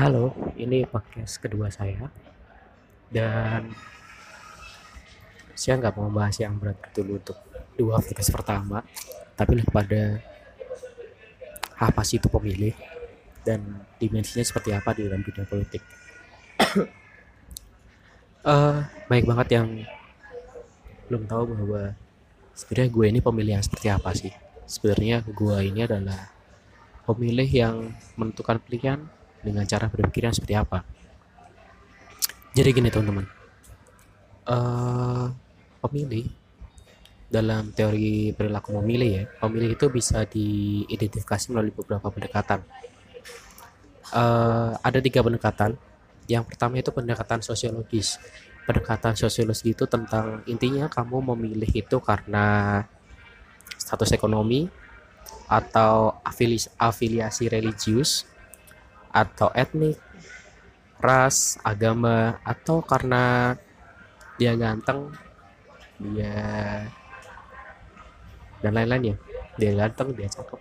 Halo, ini podcast kedua saya dan saya nggak mau bahas yang berat dulu untuk dua podcast pertama, tapi lebih pada apa sih itu pemilih dan dimensinya seperti apa di dalam dunia politik. Eh, baik banget yang belum tahu bahwa sebenarnya gue ini pemilih yang seperti apa sih. Sebenarnya gue ini adalah pemilih yang menentukan pilihan dengan cara berpikir yang seperti apa. Jadi gini teman-teman, eh pemilih dalam teori perilaku memilih ya, pemilih itu bisa diidentifikasi melalui beberapa pendekatan. Eh ada tiga pendekatan. Yang pertama itu pendekatan sosiologis. Pendekatan sosiologis itu tentang intinya kamu memilih itu karena status ekonomi atau afilis- afiliasi religius atau etnik, ras, agama, atau karena dia ganteng, dia dan lain-lainnya. Dia ganteng, dia cakep,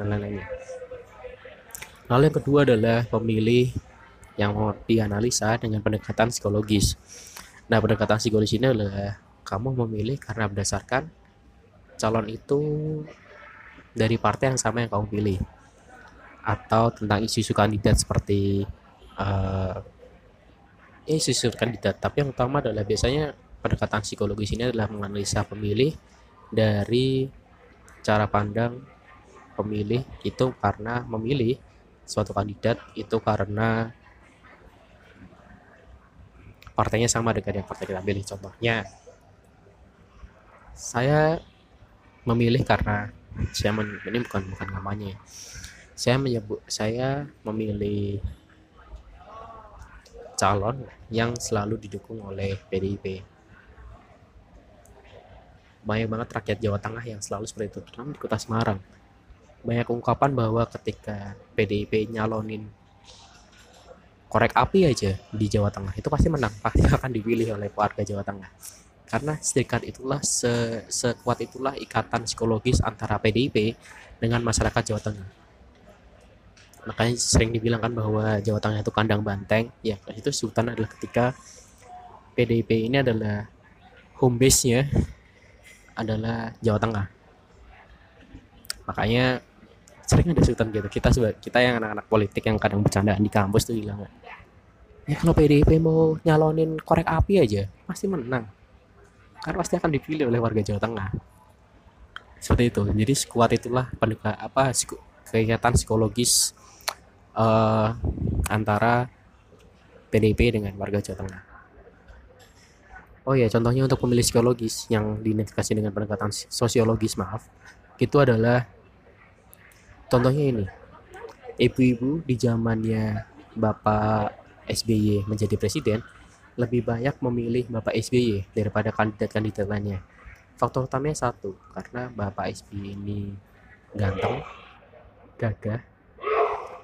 dan lain-lainnya. Lalu yang kedua adalah pemilih yang mau dianalisa dengan pendekatan psikologis. Nah, pendekatan psikologis ini adalah kamu memilih karena berdasarkan calon itu dari partai yang sama yang kamu pilih atau tentang isu-isu kandidat seperti eh isu-isu kandidat tapi yang utama adalah biasanya pendekatan psikologis ini adalah menganalisa pemilih dari cara pandang pemilih itu karena memilih suatu kandidat itu karena partainya sama dengan yang partai kita pilih contohnya saya memilih karena saya men- ini bukan bukan namanya ya. Saya menyebut saya memilih calon yang selalu didukung oleh PDIP banyak banget rakyat Jawa Tengah yang selalu seperti itu terutama di kota Semarang. Banyak ungkapan bahwa ketika PDIP nyalonin korek api aja di Jawa Tengah itu pasti menang pasti akan dipilih oleh warga Jawa Tengah. Karena sedekat itulah se sekuat itulah ikatan psikologis antara PDIP dengan masyarakat Jawa Tengah makanya sering dibilang kan bahwa Jawa Tengah itu kandang banteng. Ya itu sultan adalah ketika PDIP ini adalah home base nya adalah Jawa Tengah. Makanya sering ada sultan gitu. Kita kita yang anak-anak politik yang kadang bercandaan di kampus tuh bilang ya kalau PDIP mau nyalonin korek api aja pasti menang. Karena pasti akan dipilih oleh warga Jawa Tengah. Seperti itu. Jadi sekuat itulah pendekatan apa kegiatan psikologis eh, antara PDIP dengan warga Jawa Tengah oh ya contohnya untuk pemilih psikologis yang diidentifikasi dengan pendekatan sosiologis maaf itu adalah contohnya ini ibu-ibu di zamannya Bapak SBY menjadi presiden lebih banyak memilih Bapak SBY daripada kandidat-kandidat lainnya. Faktor utamanya satu, karena Bapak SBY ini ganteng, gagah,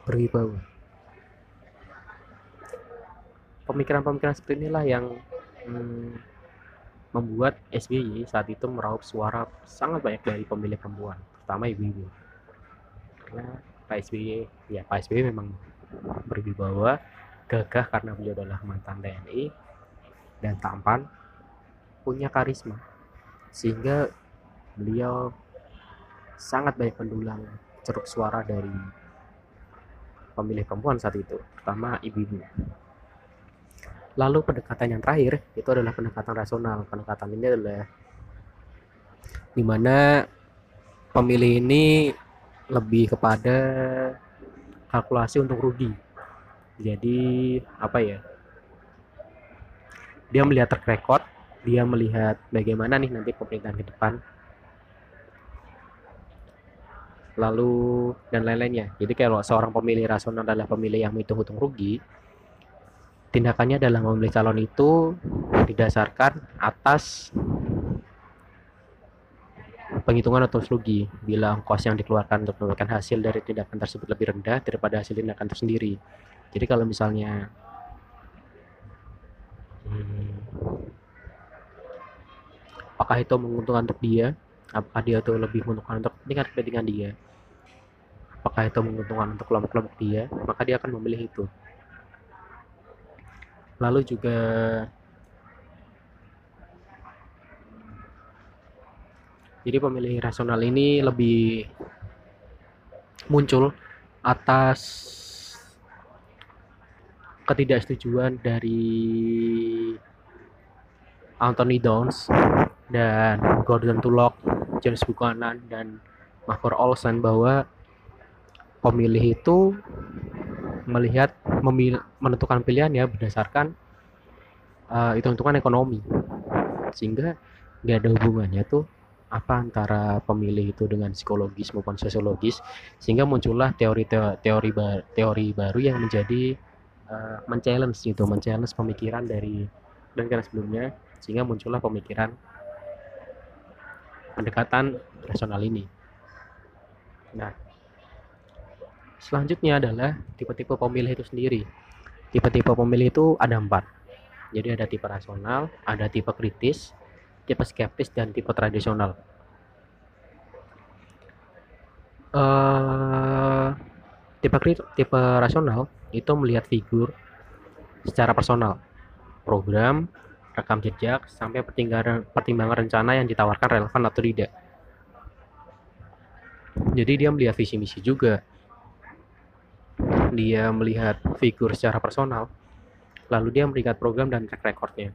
berwibawa. Pemikiran-pemikiran seperti inilah yang hmm, membuat SBY saat itu meraup suara sangat banyak dari pemilih perempuan, terutama ibu-ibu. Karena Pak SBY, ya Pak SBY memang berwibawa, gagah karena beliau adalah mantan TNI, dan tampan, punya karisma, sehingga beliau sangat banyak pendulang ceruk suara dari pemilih perempuan saat itu, terutama ibu-ibu. Lalu pendekatan yang terakhir itu adalah pendekatan rasional. Pendekatan ini adalah di mana pemilih ini lebih kepada kalkulasi untuk rugi. Jadi apa ya? Dia melihat track record, dia melihat bagaimana nih nanti pemerintahan ke depan. Lalu dan lain-lainnya. Jadi kalau seorang pemilih rasional adalah pemilih yang menghitung untung rugi, tindakannya adalah memilih calon itu didasarkan atas penghitungan atau rugi bila ongkos yang dikeluarkan untuk mendapatkan hasil dari tindakan tersebut lebih rendah daripada hasil tindakan tersendiri. Jadi kalau misalnya hmm, apakah itu menguntungkan untuk dia? Apakah dia tuh lebih menguntungkan untuk kepentingan kepentingan dia? apakah itu menguntungkan untuk kelompok-kelompok dia maka dia akan memilih itu lalu juga jadi pemilih rasional ini lebih muncul atas ketidaksetujuan dari Anthony Downs dan Gordon Tullock, James Buchanan dan Mahfud Olsen bahwa pemilih itu melihat memil, menentukan pilihan ya berdasarkan uh, hitung-hitungan ekonomi. Sehingga nggak ada hubungannya tuh apa antara pemilih itu dengan psikologis maupun sosiologis. Sehingga muncullah teori teori teori, teori baru yang menjadi uh, men-challenge gitu men-challenge pemikiran dari dan karena sebelumnya sehingga muncullah pemikiran pendekatan rasional ini. Nah selanjutnya adalah tipe-tipe pemilih itu sendiri. Tipe-tipe pemilih itu ada empat. Jadi ada tipe rasional ada tipe kritis tipe skeptis dan tipe tradisional. Uh, tipe tipe rasional itu melihat figur secara personal, program, rekam jejak, sampai pertimbangan, pertimbangan rencana yang ditawarkan relevan atau tidak. Jadi dia melihat visi misi juga. Dia melihat figur secara personal, lalu dia melihat program dan track recordnya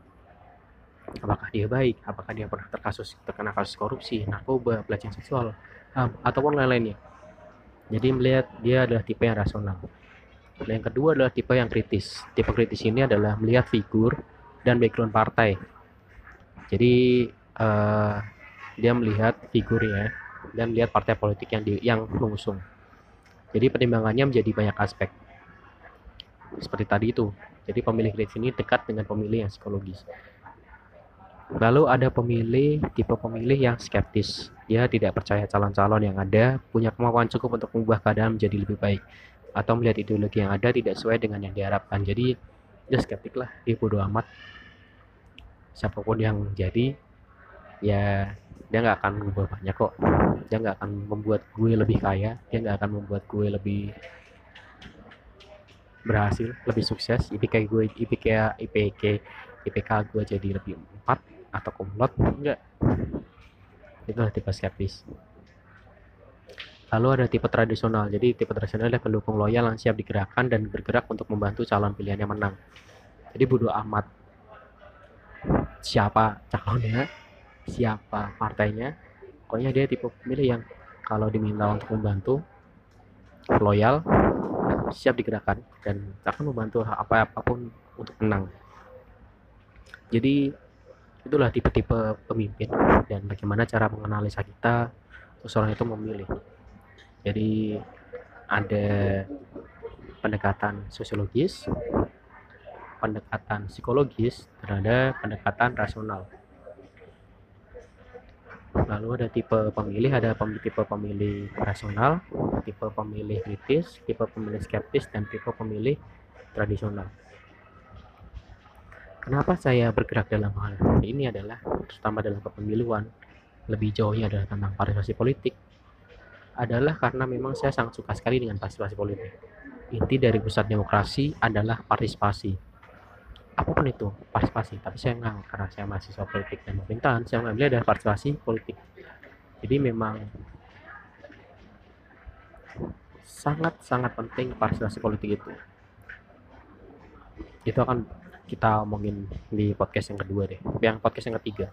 apakah dia baik, apakah dia pernah terkasus terkena kasus korupsi, narkoba, pelecehan seksual, ataupun lain-lainnya. Jadi melihat dia adalah tipe yang rasional. Dan yang kedua adalah tipe yang kritis. Tipe kritis ini adalah melihat figur dan background partai. Jadi uh, dia melihat figurnya dan melihat partai politik yang di, yang mengusung. Jadi pertimbangannya menjadi banyak aspek. Seperti tadi itu. Jadi pemilih kritis ini dekat dengan pemilih yang psikologis. Lalu ada pemilih, tipe pemilih yang skeptis. Dia tidak percaya calon-calon yang ada punya kemampuan cukup untuk mengubah keadaan menjadi lebih baik. Atau melihat ideologi yang ada tidak sesuai dengan yang diharapkan. Jadi dia skeptik lah, dia bodo amat. Siapa pun yang jadi, ya dia nggak akan mengubah banyak kok. Dia nggak akan membuat gue lebih kaya, dia nggak akan membuat gue lebih berhasil, lebih sukses. IPK gue, IPK, IPK, IPK gue jadi lebih 4 atau kumlot enggak. Itulah tipe skeptis. Lalu ada tipe tradisional. Jadi tipe tradisional adalah pendukung loyal yang siap digerakkan dan bergerak untuk membantu calon pilihannya menang. Jadi bodo amat siapa calonnya siapa partainya. Pokoknya dia tipe pemilih yang kalau diminta untuk membantu loyal siap digerakkan dan akan membantu apa apa pun untuk menang. Jadi itulah tipe-tipe pemimpin dan bagaimana cara menganalisa kita seseorang itu memilih. Jadi ada pendekatan sosiologis pendekatan psikologis ada pendekatan rasional lalu ada tipe pemilih ada tipe pemilih rasional tipe pemilih kritis tipe pemilih skeptis dan tipe pemilih tradisional Kenapa saya bergerak dalam hal ini adalah terutama dalam kepemiluan lebih jauhnya adalah tentang partisipasi politik adalah karena memang saya sangat suka sekali dengan partisipasi politik. Inti dari pusat demokrasi adalah partisipasi. Apa pun itu, partisipasi. Tapi saya nggak, karena saya mahasiswa politik dan pemerintahan, saya mengambil adalah partisipasi politik. Jadi memang sangat-sangat penting partisipasi politik itu. Itu akan kita omongin di podcast yang kedua deh yang podcast yang ketiga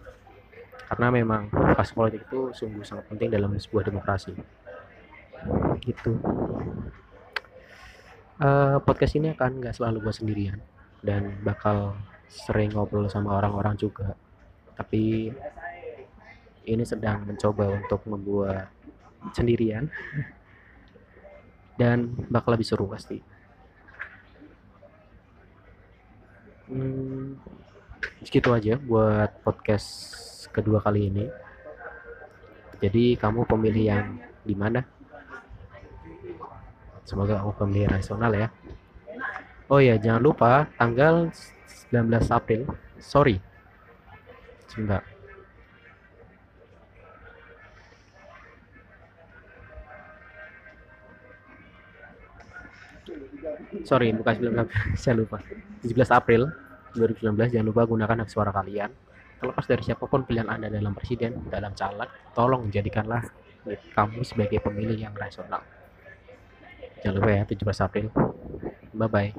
karena memang pas politik itu sungguh sangat penting dalam sebuah demokrasi gitu uh, podcast ini akan nggak selalu buat sendirian dan bakal sering ngobrol sama orang-orang juga. Tapi ini sedang mencoba untuk membuat sendirian. Dan bakal lebih seru pasti. Hmm, segitu aja buat podcast kedua kali ini. Jadi kamu pemilih yang di mana? Semoga kamu pemilih rasional ya oh ya jangan lupa tanggal 19 April. Sorry. Sebentar. Sorry bukan 19 April saya lupa. 17 April 2019 jangan lupa gunakan hak suara kalian. Terlepas dari siapa pun pilihan anda dalam presiden dalam caleg tolong jadikanlah kamu sebagai pemilih yang rasional jangan lupa ya 17 April. Bye bye